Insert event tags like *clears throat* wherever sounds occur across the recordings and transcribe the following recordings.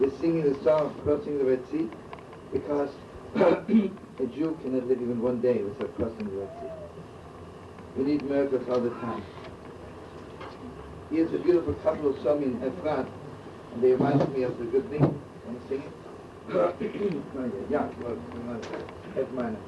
they're singing the song of crossing the Red Sea because *clears throat* a Jew cannot live even one day without crossing the Red Sea. We need miracles all the time. Here's a beautiful couple of songs in Efrat, and they remind me of the good thing. Want to sing it? *coughs* yeah, well, F minor.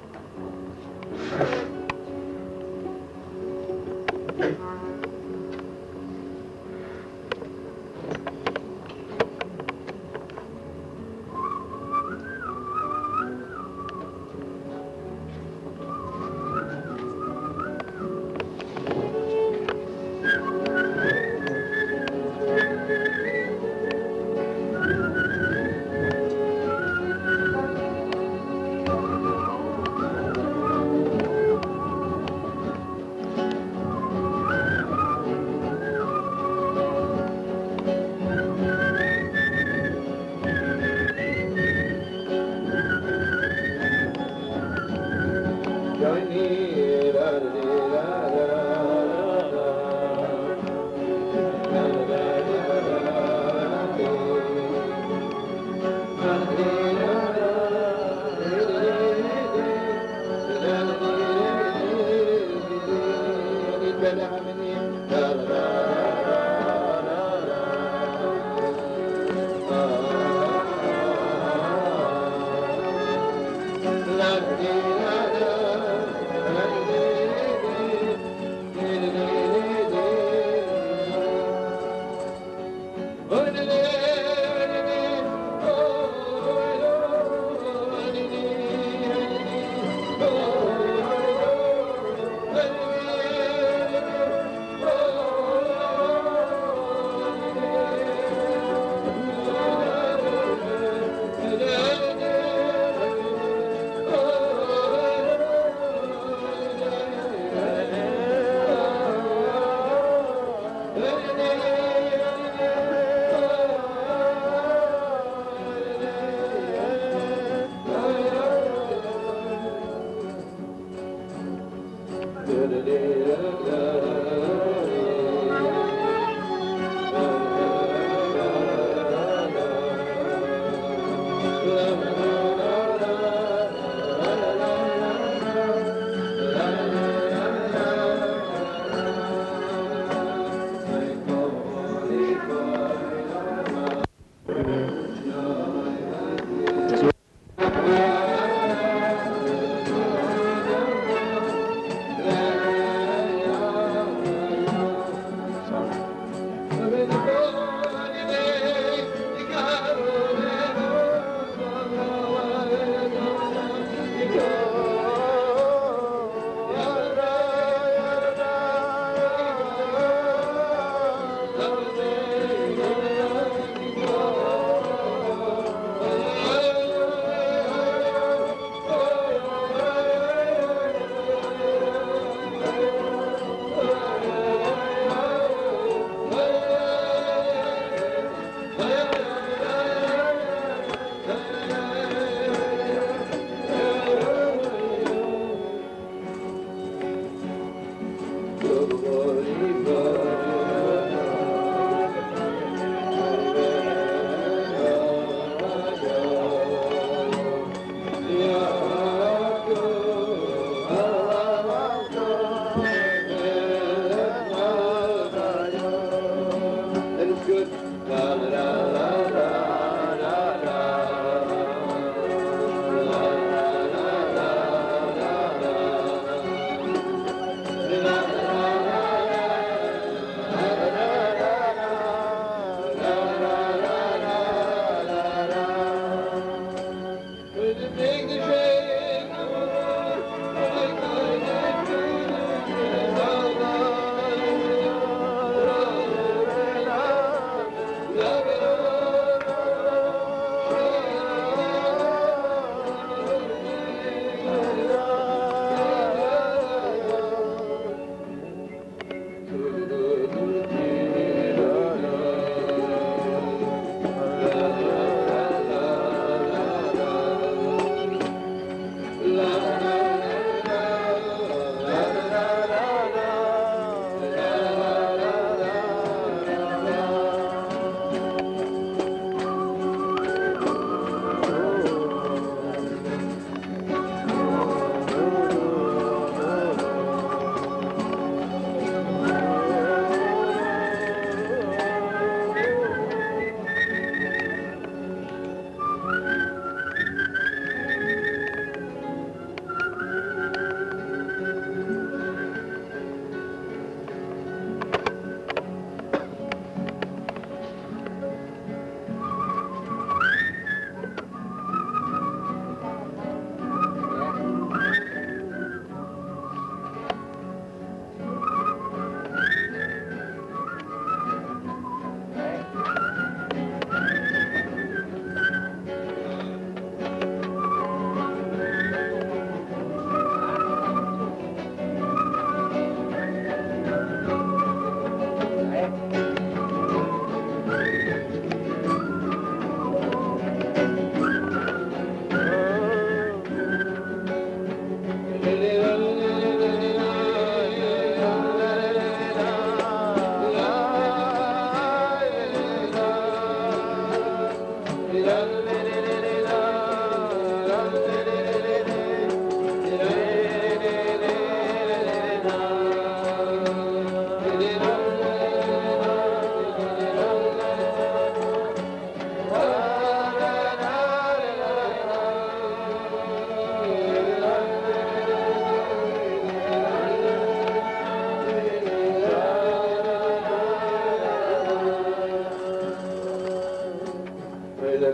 da da da da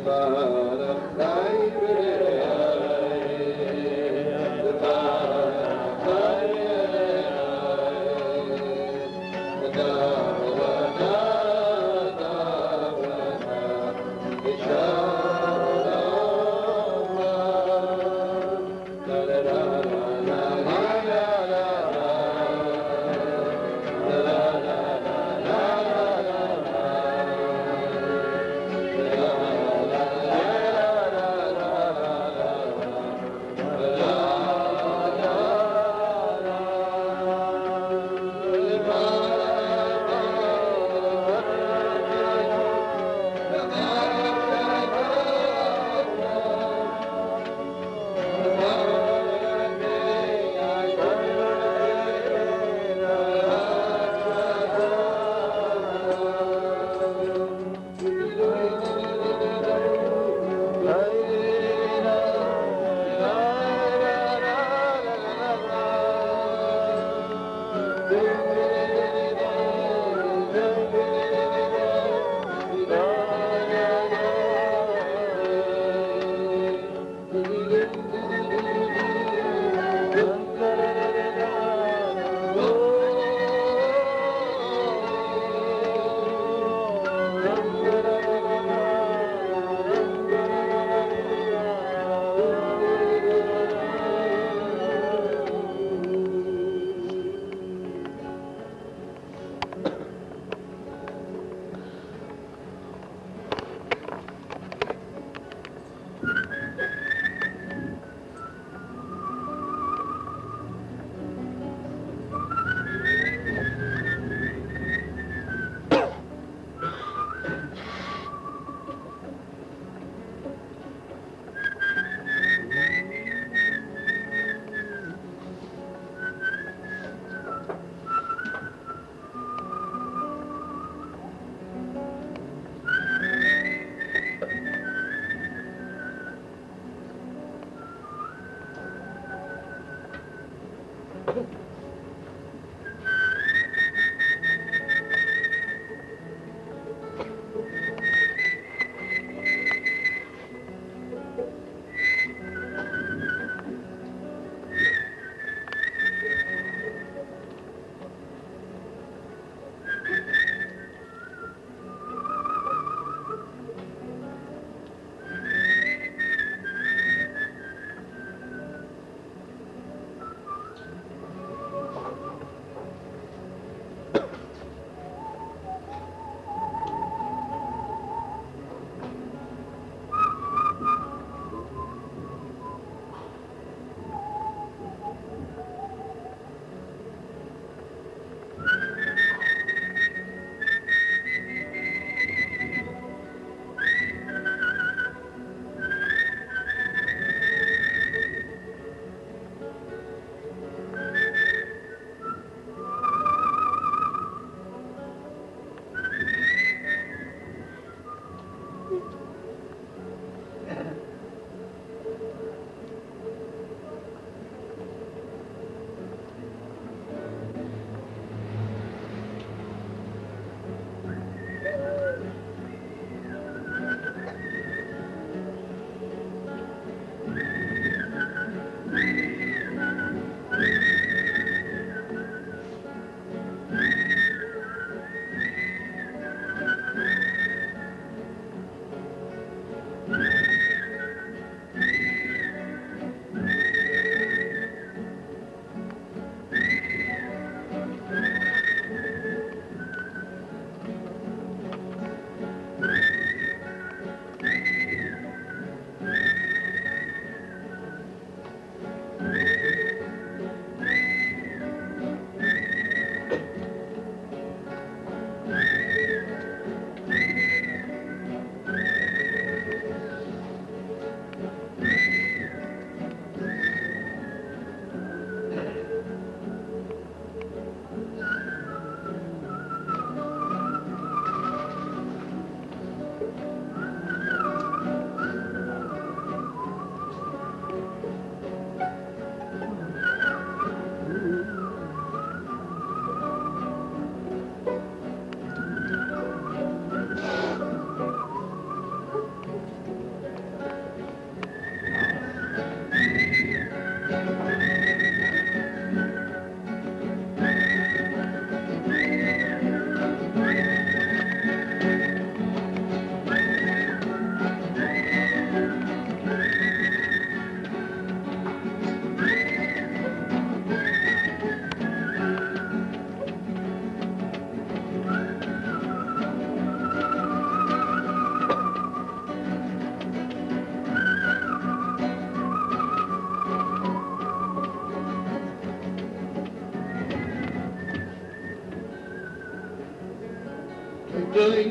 Bye.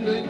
Singing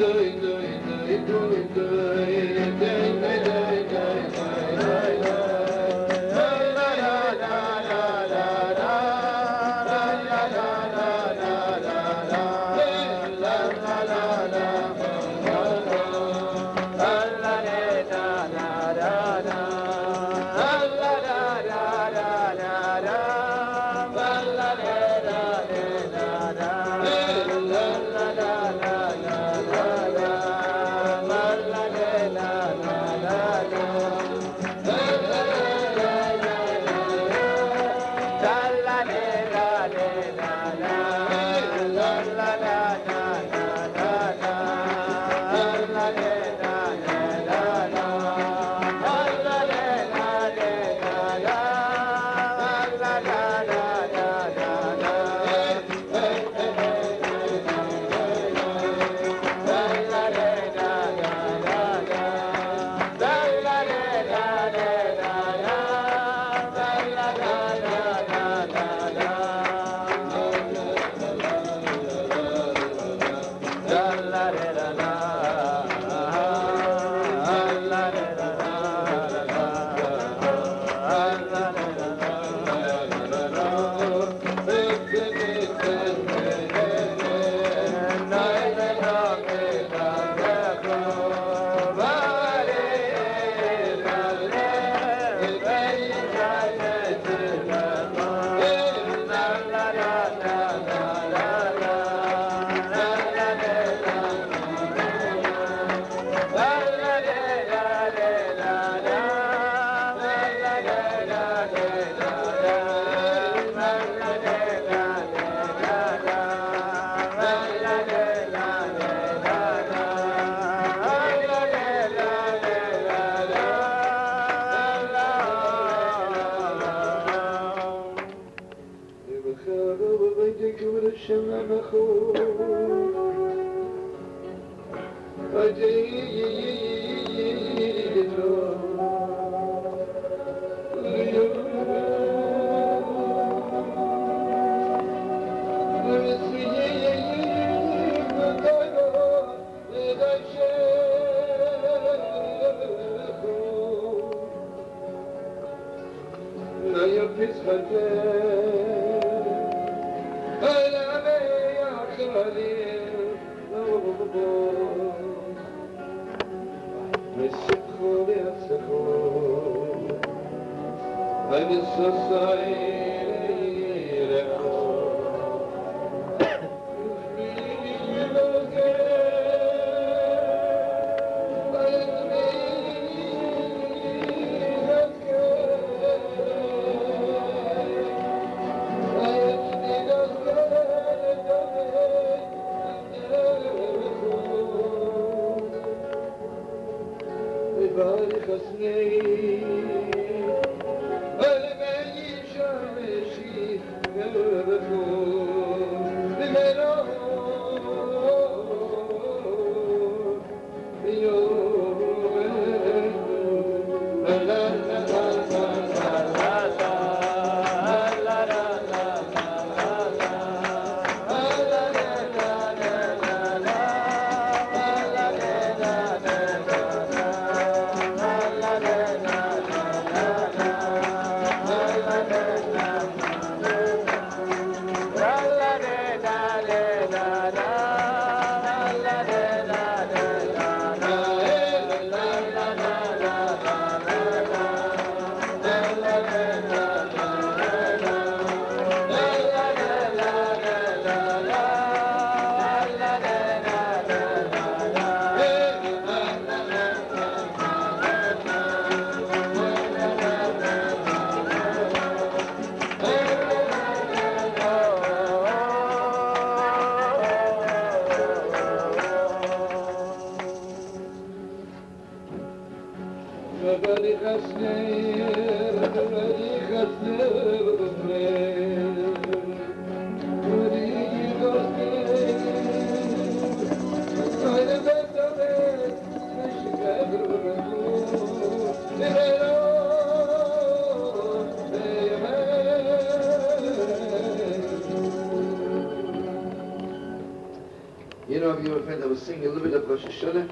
Hashanah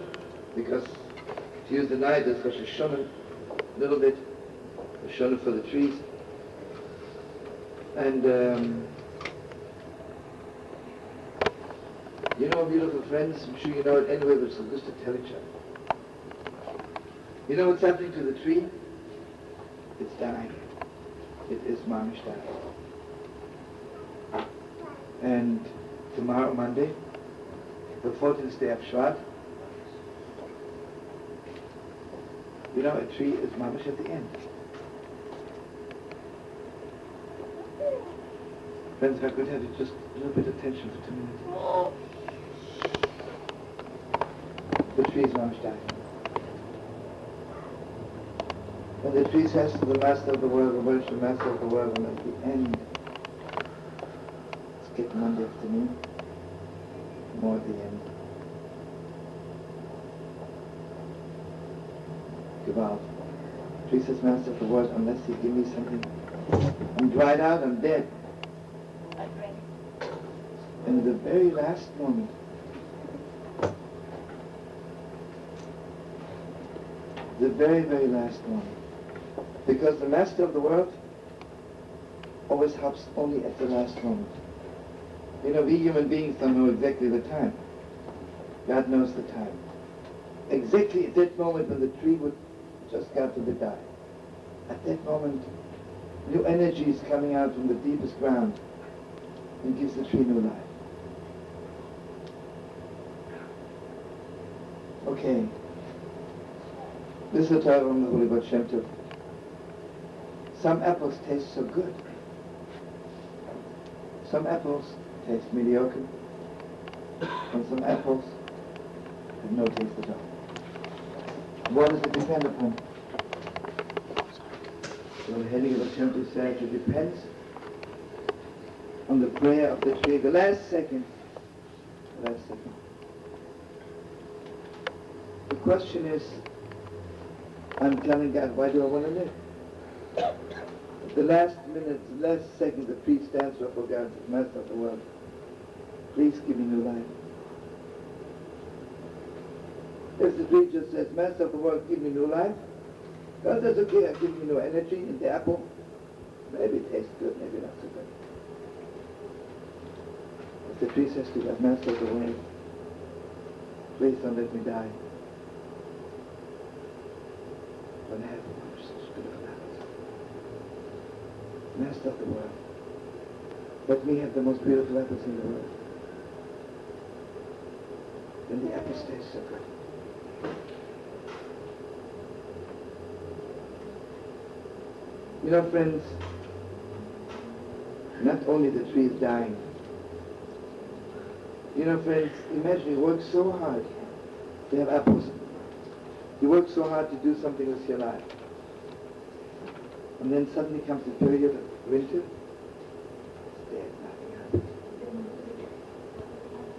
because to use the night as Rosh Hashanah, a little bit Rosh for the trees. And um, you know, beautiful friends, I'm sure you know it anyway, but it's just to tell each other. You know what's happening to the tree? It's dying. It is mamish dying. And tomorrow, Monday, the 14th day of Shvat, know, a tree is mamish at the end. Friends, if I could have you just a little bit of attention for two minutes. The tree is mamish dying. And the tree says to the master of the world, the worship master of the world, and at the end, it's getting Monday afternoon, more at the end. Gewalt. Tree says, master of the world, unless you give me something, I'm dried out, I'm dead. And the very last moment, the very, very last moment, because the master of the world always helps only at the last moment. You know, we human beings don't know exactly the time. God knows the time. Exactly at that moment when the tree would just got to the die. At that moment, new energy is coming out from the deepest ground and gives the tree new life. Okay. This is a Torah from the Holy Baal Shem Tov. Some apples taste so good. Some apples taste mediocre. And some apples have no taste at all. What does it depend upon? So the Shem Tov said it depends on the prayer of the tree. The last second. The last second. The question is, I'm telling God, why do I want to live? The last minute, the last second, the priest stands up for God, the master of the world. Please give me new life. If the priest just says, master of the world, give me new life, God says, okay, I give you new energy in the apple. Maybe it tastes good, maybe not so good. If the priest says to God, master of the world, please don't let me die. But I have such beautiful apples. Master of the world, let me have the most beautiful apples in the world. Then the apple taste so good. You know, friends, not only the tree is dying. You know, friends, imagine you work so hard to have apples. You work so hard to do something with your life. And then suddenly comes the period of winter. It's dead, nothing happens.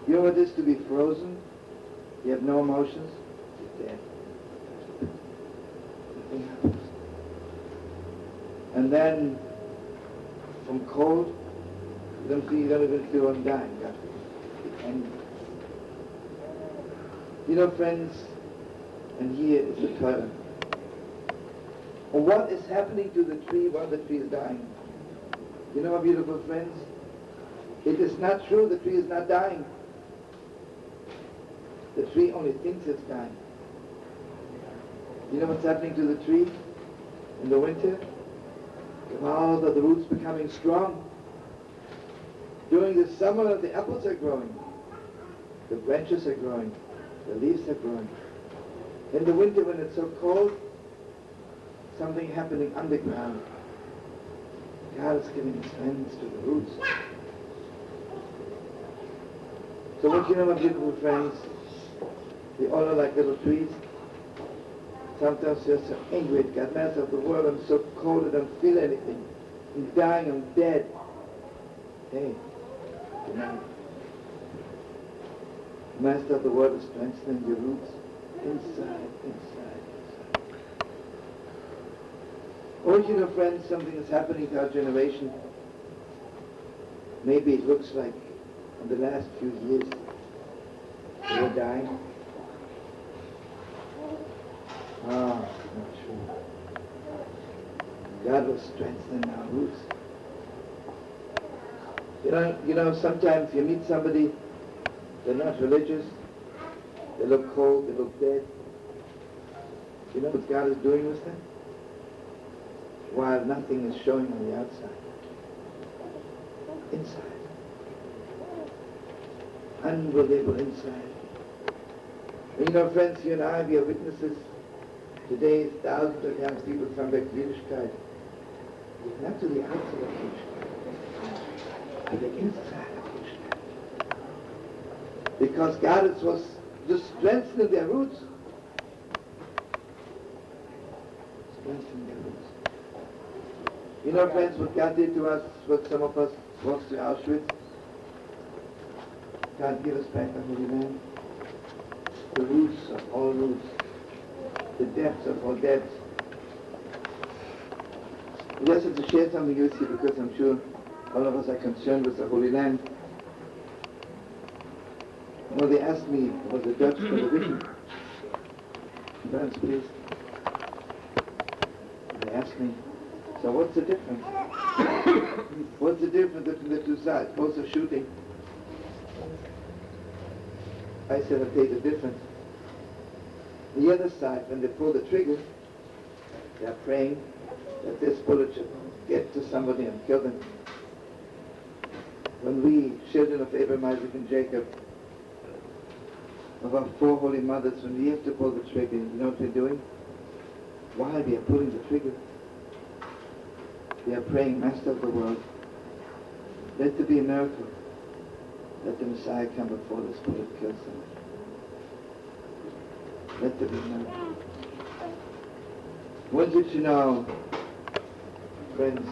You know what it is to be frozen? You have no emotions? You're. Nothing happens. And then from cold, you don't feel, you don't even I'm dying. And you know, friends, and here is the Torah. What is happening to the tree while the tree is dying? You know, my beautiful friends, it is not true the tree is not dying. The tree only thinks it's dying. You know what's happening to the tree in the winter? Wow, the, the roots becoming strong. During the summer, the apples are growing. The branches are growing. The leaves are growing. In the winter, when it's so cold, something happening underground. God is giving his hands to the roots. So what you know, my beautiful friends, we all are like little trees. Sometimes you're so angry at God, master of the world, I'm so cold, I don't feel anything. I'm dying, I'm dead. Hey, good night. Master of the world is strengthening your roots inside, inside, inside. Or you know, friends, something is happening to our generation. Maybe it looks like in the last few years, we're dying. Ah. God will strengthen our roots. You know, you know, sometimes you meet somebody, they're not religious, they look cold, they look dead. You know what God is doing with them? While nothing is showing on the outside. Inside. Unbelievable inside. And you know, friends, you and I, we are witnesses. Today, thousands of young people come back to Yiddishkeit. Not to the outside of Yiddishkeit, to the inside of Yiddishkeit. Because God was just strengthening their roots. Strengthening their roots. You know, friends, what God did to us, what some of us walked to Auschwitz, God give us back the Holy Land. The roots of all roots. The depths of all depths. I just have to share something with you because I'm sure all of us are concerned with the Holy Land. Well, they asked me, was the Dutch for the vision? Please. They asked me, so what's the difference? *coughs* what's the difference between the two sides? Both are shooting. I said, tell the difference. The other side, when they pull the trigger, they're praying that this bullet should get to somebody and kill them. When we, children of Abraham, Isaac, and Jacob, of our four holy mothers, when we have to pull the trigger, you know what we're doing? While we are pulling the trigger, we are praying, Master of the world, let there be a miracle. Let the Messiah come before this bullet kills him. Let there be miracle. What did you know, friends?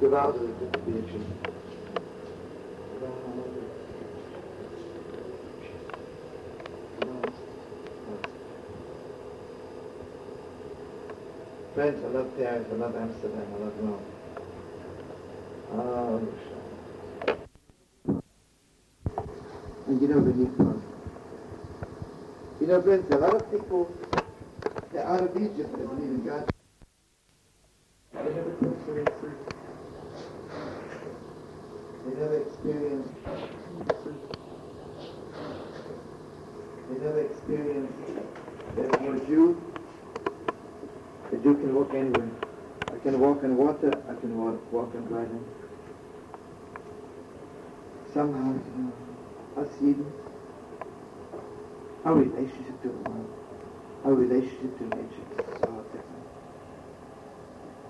Geweldige beetje. Friends, I love Paris, I love Amsterdam, I love Rome. Oh, and you know the You know, friends, a lot of people, out of Egypt, they believe in God. They never the They never experienced They never experienced that a Jew, a Jew can walk anywhere. I can walk in water, I can walk, walk in dry land. Somehow, you know, us our relationship to the world, our relationship to nature is so different.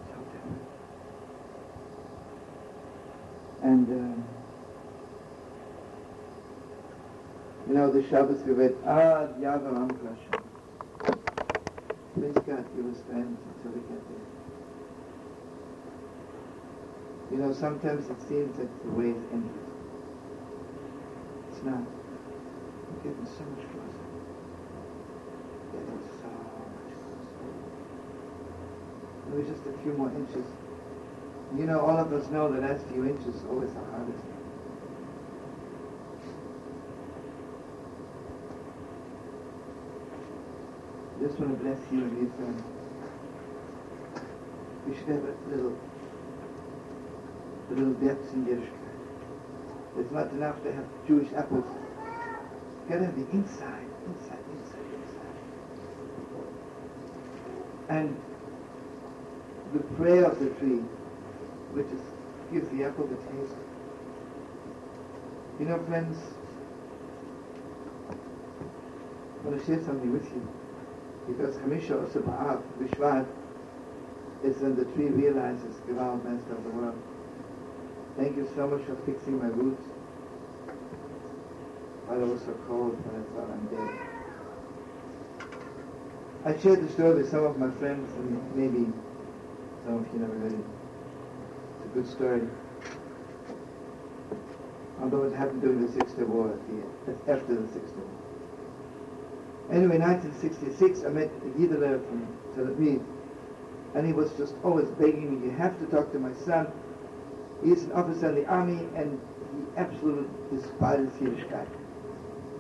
So different. And, um, you know, the Shabbos we read, Ah, Yavaram Hashem. Please God, give us strength until we get there. You know, sometimes it seems that the way is endless. It's not. We're getting so much closer. Getting so much closer. Maybe just a few more inches. You know, all of us know the last few inches is always the hardest. just want to bless you and your son. We should have a little, a little depth in Yiddishkeit. It's not enough to have Jewish apples. You gotta have the inside, inside, inside, inside. And prayer of the tree, which is, gives the apple the taste. You know, friends, I want to share something with you because Hamisha Asar Bishvat, is when the tree realizes Gival, Master of the world. Thank you so much for fixing my roots. While it was so cold when I thought I'm dead. I shared the story with some of my friends and maybe some of you never heard it. It's a good story. Although it happened during the Six Day War, the, after the Six Day War. Anyway, 1966, I met Yiddler from Tel Aviv, and he was just always begging me, you have to talk to my son. He's an officer in the army, and he absolutely despises Yiddishkeit.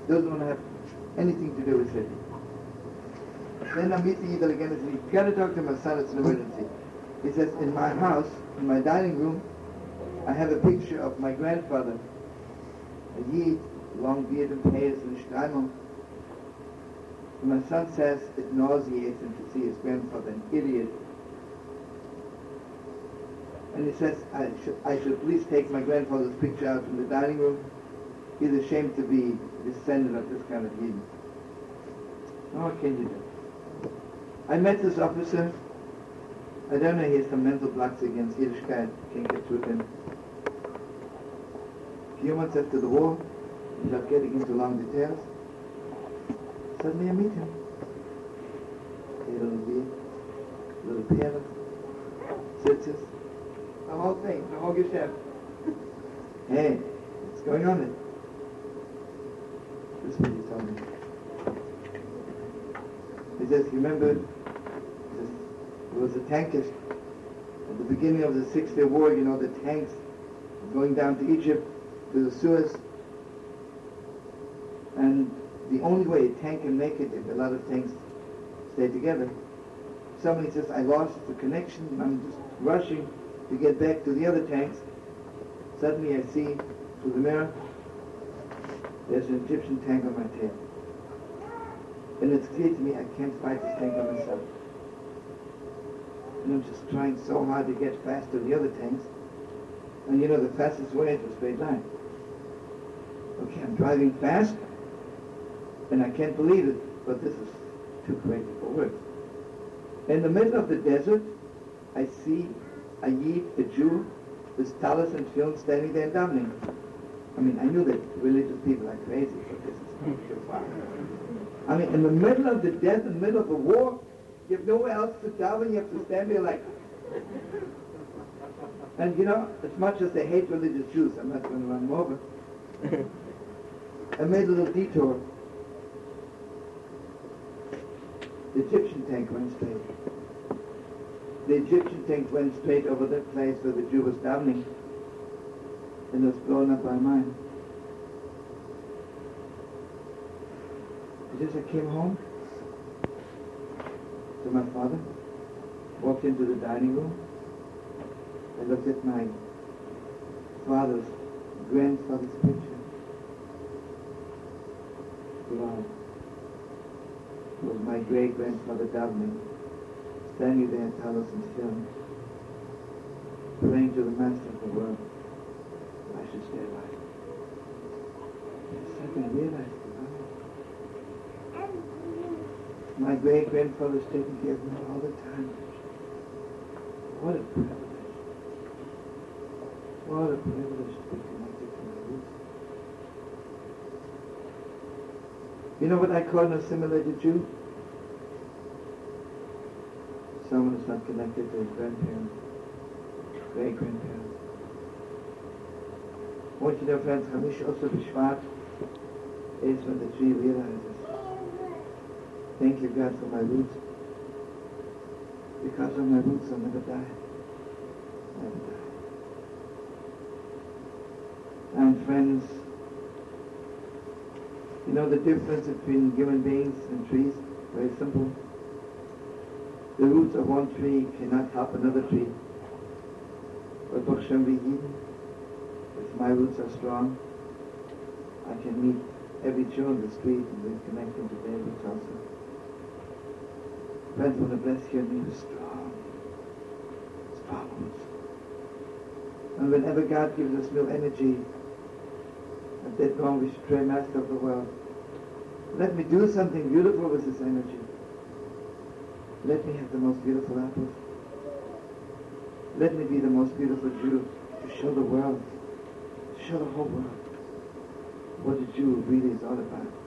Doesn't want to have anything to do with it. Then I meet the Yidel again and says, you got to talk to my son, it's an emergency. He says, in my house, in my dining room, I have a picture of my grandfather, a Yid, long beard and pale and. And my son says it nauseates him to see his grandfather, an idiot. And he says, I should, I should please take my grandfather's picture out from the dining room. He's ashamed to be descendant of this kind of Yid. what can you do? I met this officer. I don't know, he has some mental blocks against Yiddishkeit. Can't get through him. A few months after the war, without getting into long details, suddenly I meet him. A little beard, little piano, sits the whole thing, the whole geschäft. Hey, what's going on there? This is what he told me. He says, remember, there was a tankish at the beginning of the Six Day War, you know, the tanks going down to Egypt, to the Suez, and the only way a tank can make it if a lot of tanks stay together. Somebody says, I lost the connection, I'm just rushing to get back to the other tanks. Suddenly I see through the mirror, there's an Egyptian tank on my tail. And it's clear to me I can't fight this tank by myself. And I'm just trying so hard to get fast to the other tanks. And you know, the fastest way is a straight line. Okay, I'm driving fast, and I can't believe it, but this is too crazy for words. In the middle of the desert, I see a Yid, a Jew, with talis and tefillin standing there davening. I mean, I knew that religious people are crazy, but this is too far. I mean, in the middle of the desert, in the middle of a war, you have nowhere else to daven, you have to stand there like... And you know, as much as they hate religious Jews, I'm not going to run them over. I made a little detour. The Egyptian tank went straight. The Egyptian tank went straight over that place where the Jew was davening and was blown up by mine. Just I came home to my father, walked into the dining room, I looked at my father's grandfather's picture. Wow. It was my great-grandfather davening, standing there in tallis and tefillin, praying to the master of the world. I should stay alive. Second, I realized, wow. My great-grandfather's taking care of me all the time. What a privilege. What a privilege to be connected to my roots. You know what I call an assimilated Jew? Someone who's not connected to his grandparents, great-grandparents. I want you know, friends, Hamisha Asar Bishvat is when the tree realizes, thank you, God, for my roots. Because of my roots, I'll never die. Never die. And friends, you know the difference between human beings and trees? Very simple. The roots of one tree cannot help another tree. But Bakshem if my roots are strong, I can meet every Jew on the street and then connect them to roots also. Friends, want to bless you and strong, strong. And whenever God gives us new energy, at that moment we should pray, Master of the world, let me do something beautiful with this energy. Let me have the most beautiful apples. Let me be the most beautiful Jew to show the world, to show the whole world what a Jew really is all about.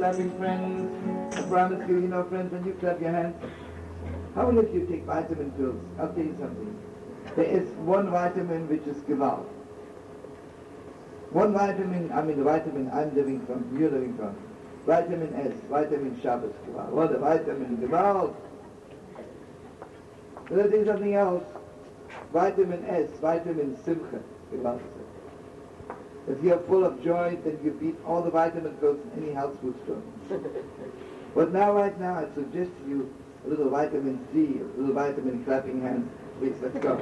Clapping friends, I promise you, you know, friends, when you clap your hands, how if you take vitamin pills? I'll tell you something. There is one vitamin which is Gewalt. One vitamin, I mean the vitamin I'm living from, you're living from. Vitamin S, vitamin Shabbos. What a vitamin Gewalt! Let me tell you something else. Vitamin S, vitamin Simcha. If you're full of joy, then you beat all the vitamin pills in any health food store. *laughs* but now, right now, I suggest to you a little vitamin C, a little vitamin clapping hands. Please, let's go.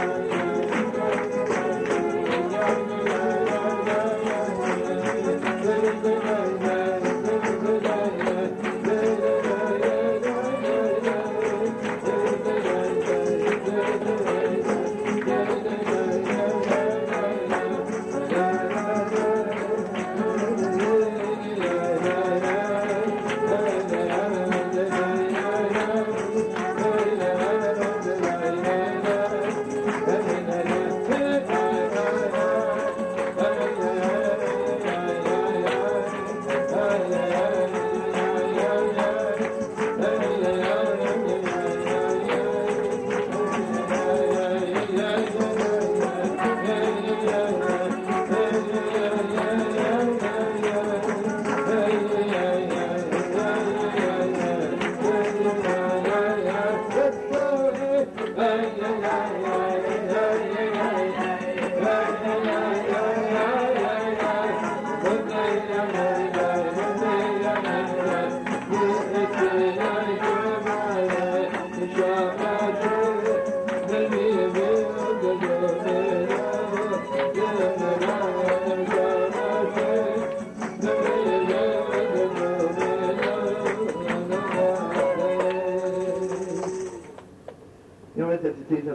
*laughs*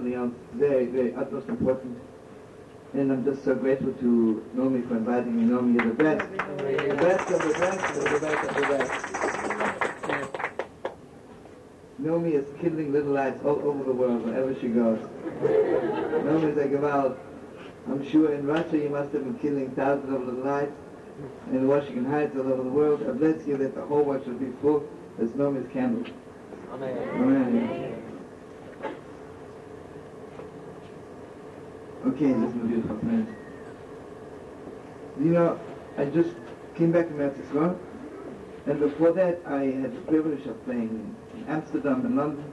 say very, very utmost important. And I'm just so grateful to Nomi for inviting me. Nomi, you're the best. The best of the best of the best of the best. Nomi is kindling little lights all over the world wherever she goes. Nomi is like about, I'm sure in Russia you must have been killing thousands of little lights. And in Washington Heights all over the world. I bless you that the whole world should be full as Nomi's candles. Amen. Amen. Okay, listen, my beautiful friends. You know, I just came back from Mexico, and before that I had the privilege of playing in Amsterdam and London.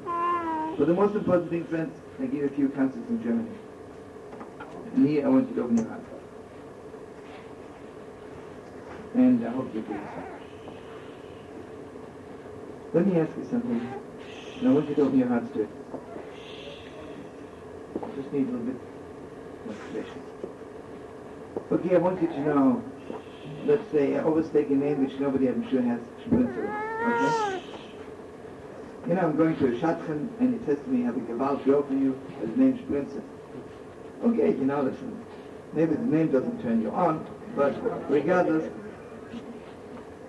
But the most important thing, friends, I gave a few concerts in Germany. And here I want you to open your heart. And I hope you do so. Let me ask you something. And I want you to open your hearts to it. Just need a little bit Okay, I want you to know, let's say, I always take a name which nobody I'm sure has. Okay? You know, I'm going to a Shatchen and he says to me, I have a Gewalt girl for you, his name's Sprinter. Okay, you know, listen, maybe the name doesn't turn you on, but regardless,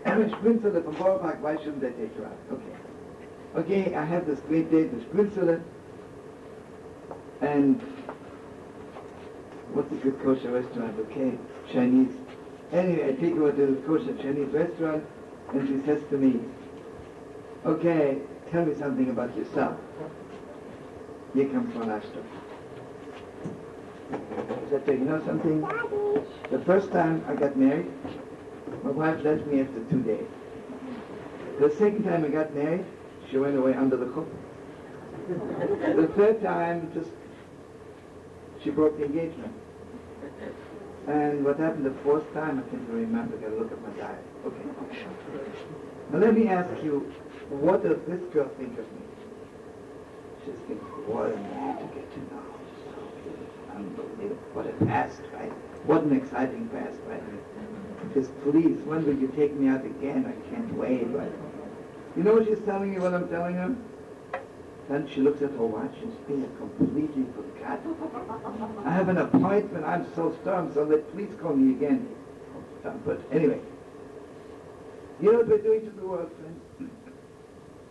I'm Sprinter from Park, why shouldn't I take you out? Okay. Okay, I have this great date with Sprinter, and what's a good kosher restaurant? Okay, Chinese. Anyway, I take her to this kosher Chinese restaurant, and she says to me, okay, tell me something about yourself. Here comes from Ashton. I said you know something? The first time I got married, my wife left me after two days. The second time I got married, she went away under the hook. The third time, just she broke the engagement. And what happened the fourth time, I can't remember. I gotta look at my diary. Okay. Now let me ask you, what does this girl think of me? She's thinking, what a man to get to know. So unbelievable. What a past, right? What an exciting past, right? Just please, when will you take me out again? I can't wait, right? You know what she's telling me, what I'm telling her? Then she looks at her watch and says, I completely forgot. I have an appointment. I'm so stormed, so let please call me again. But anyway, you know what we're doing to the world, friends?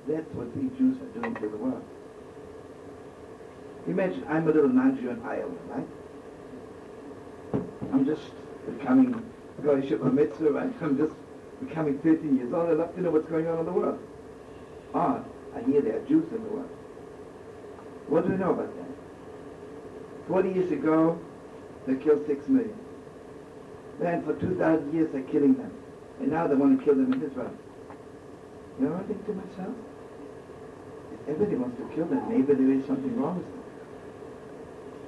That's what we Jews are doing to the world. Imagine I'm a little non-Jew in Iowa, right? I'm just becoming, going to my mitzvah, right? I'm just becoming 13 years old. I'd love to know what's going on in the world. Ah, I hear there are Jews in the world. What do we know about that? 40 years ago, they killed 6 million. Then for 2,000 years they're killing them. And now they want to kill them in Israel. You know, what I think to myself, if everybody wants to kill them, maybe there is something wrong with them.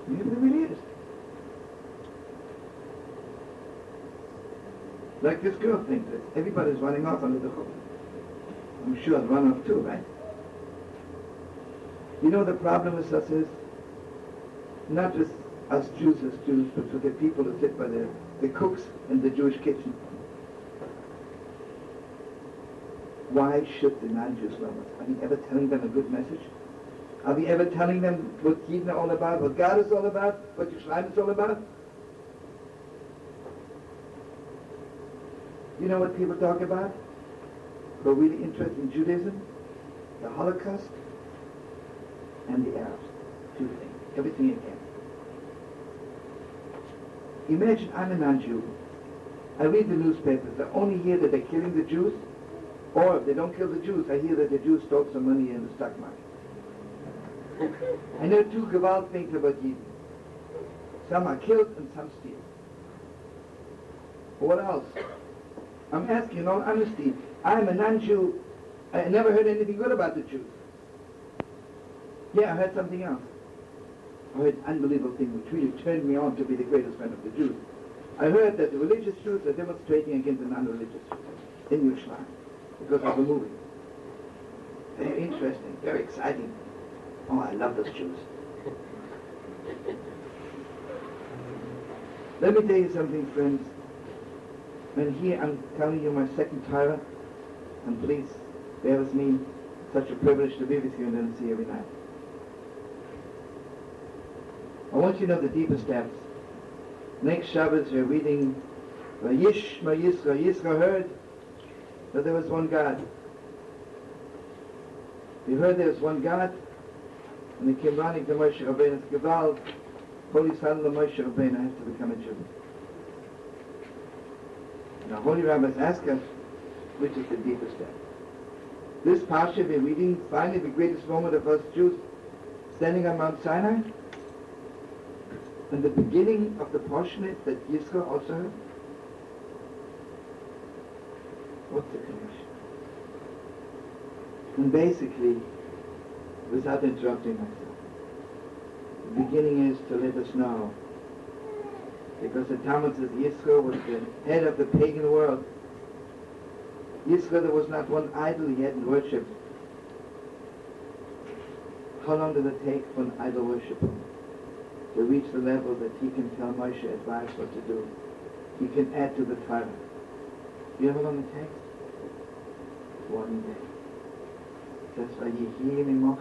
Maybe there really is. Like this girl thinks that everybody's running off under the hook. I'm sure I'd run off too, right? You know the problem with us is not just us Jews as Jews, but for the people who sit by the, the cooks in the Jewish kitchen. Why should the non-Jews love us? Are we ever telling them a good message? Are we ever telling them what Yidden all about, what God is all about, what Yerushalayim is all about? You know what people talk about? Who are really interested in Judaism? The Holocaust and the Arabs. Two things. Everything again. Imagine I'm a non-Jew. I read the newspapers. I only hear that they're killing the Jews. Or if they don't kill the Jews, I hear that the Jews stole some money in the stock market. I know two gewalt things about Yidden. Some are killed and some steal. What else? I'm asking in all honesty. I'm a non-Jew. I never heard anything good about the Jews. Yeah, I heard something else. I heard an unbelievable thing which really turned me on to be the greatest friend of the Jews. I heard that the religious Jews are demonstrating against the non-religious Jews in Yerushalayim because of the movie. Very interesting, very exciting. Oh, I love those Jews. Let me tell you something, friends. And here I'm telling you my second Torah, and please bear with me. Such a privilege to be with you and then see you every night. I want you to know the deepest depths. Next Shabbos we're reading Vayish Yisra. Yisra heard that there was one God. He heard there was one God, and he came running to Moshe Rabbeinu's Gewalt. Holy Son of Moshe Rabbeinu has to become a Jew. Now, holy rabbis ask us, which is the deepest depth? This parsha we're reading, finally the greatest moment of us Jews, standing on Mount Sinai, and the beginning of the portion that Yisro also heard. What's the connection? And basically, without interrupting myself, the beginning is to let us know because the Talmud says Yisro was the head of the pagan world. Yisro, there was not one idol he hadn't worshipped. How long did it take for an idol worshiper to reach the level that he can tell Moshe advice what to do? He can add to the Torah. You how long it takes? One day. That's why you hear me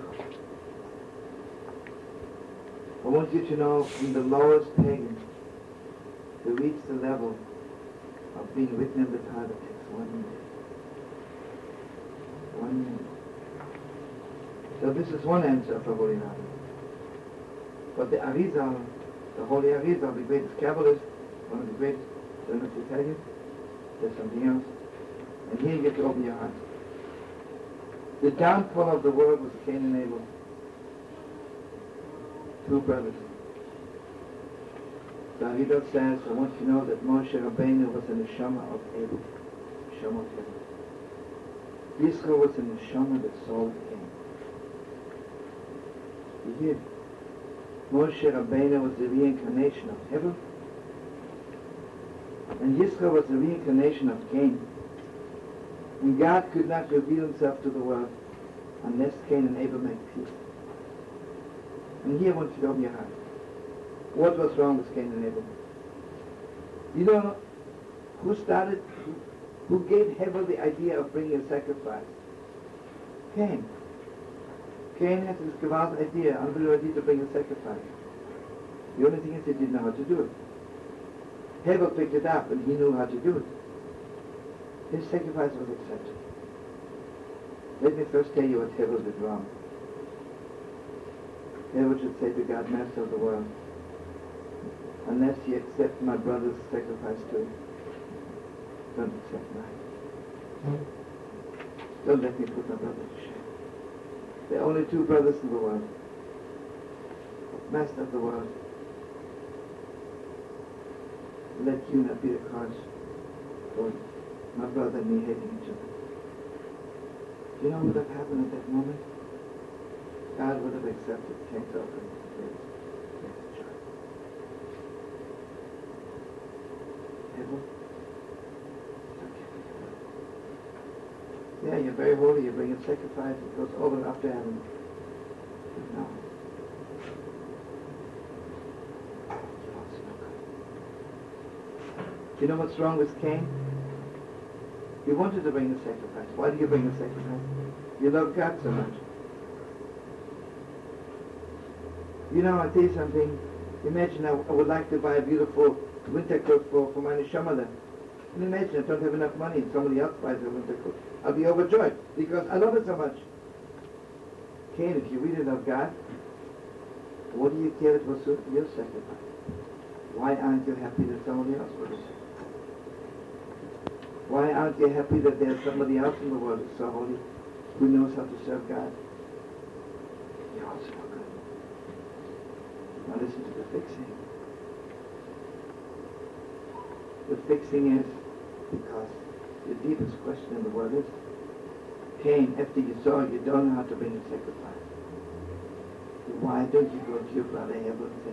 I want you to know from the lowest pagan to reach the level of being written in the Torah takes one minute. One minute. So this is one answer for Holy. But the Arizal, the Holy Arizal, the greatest Kabbalist, one of the don't know to tell you, there's something else. And here you get to open your heart. The downfall of the world was Cain and Abel. Two brothers. The Arizal says, I want you to know that Moshe Rabbeinu was in the Shama of Abel. Shama of Abel. Yisro was in the Shama that Saul came. You hear? Moshe Rabbeinu was the reincarnation of Hevel, and Yisro was the reincarnation of Cain. And God could not reveal himself to the world unless Cain and Abel made peace. And here I want you to open your heart. What was wrong with Cain and Abel? You know who started, who, who gave Hevel the idea of bringing a sacrifice? Cain. Cain had this gewalt idea, unbelievable idea to bring a sacrifice. The only thing is he didn't know how to do it. Hevel picked it up and he knew how to do it. His sacrifice was accepted. Let me first tell you what Hevel did wrong. Hevel should say to God, Master of the world, unless you accept my brother's sacrifice too. Don't accept mine. Hmm. Don't let me put my brother to shame. There are only two brothers in the world. Master of the world. Let you not be the cause for my brother and me hating each other. Do you know what would have happened at that moment? God would have accepted Cain's offering as his child. Heaven? Yeah, you're very holy, you bring a sacrifice, it goes over up to heaven. No. You know what's wrong with Cain? He wanted to bring a sacrifice. Why do you bring a sacrifice? You love God so much. You know, I'll tell you something. Imagine I, I would like to buy a beautiful winter coat for, for my neshama And imagine I don't have enough money and somebody else buys a winter coat. I'll be overjoyed because I love it so much. Cain, if you really love God, what do you care it was your sacrifice? Why aren't you happy that somebody else have Why aren't you happy that there's somebody else in the world who's so holy, who knows how to serve God? You're also good. Now listen to the fixing. The fixing is because the deepest question in the world is, Cain, after you saw you don't know how to bring a sacrifice, why don't you go to your brother Abel and say,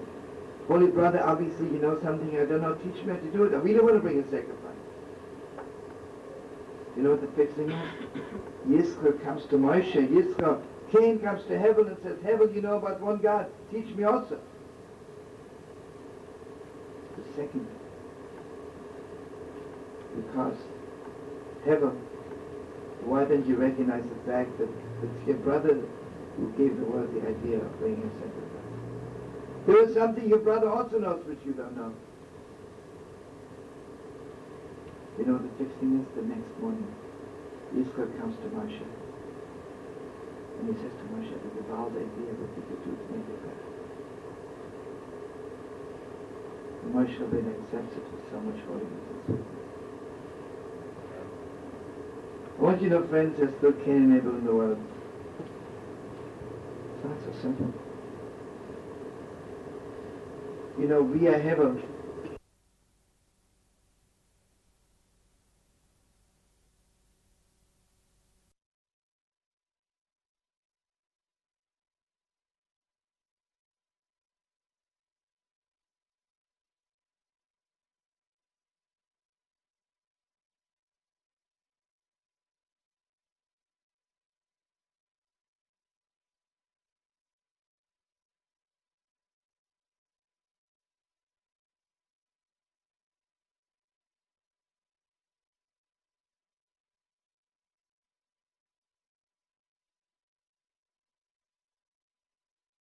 Holy brother, obviously you know something I don't know, teach me how to do it. I really want to bring a sacrifice. You know what the fixing is? Yisro comes to Moshe, Yisro, Cain comes to Hevel and says, Hevel, you know about one God, teach me also. The second, because Hevel, why don't you recognize the fact that it's your brother who gave the world the idea of being a sacrifice? There is something your brother also knows which you don't know. You know, the fixing is the next morning. Yisro comes to Moshe. And he says to Moshe, the wild idea could do to make it better. Moshe Rabbeinu accepts it with so much holiness and sweetness. Want you know, friends, there's still Cain and Abel in the world. It's not so simple. You know, we are heaven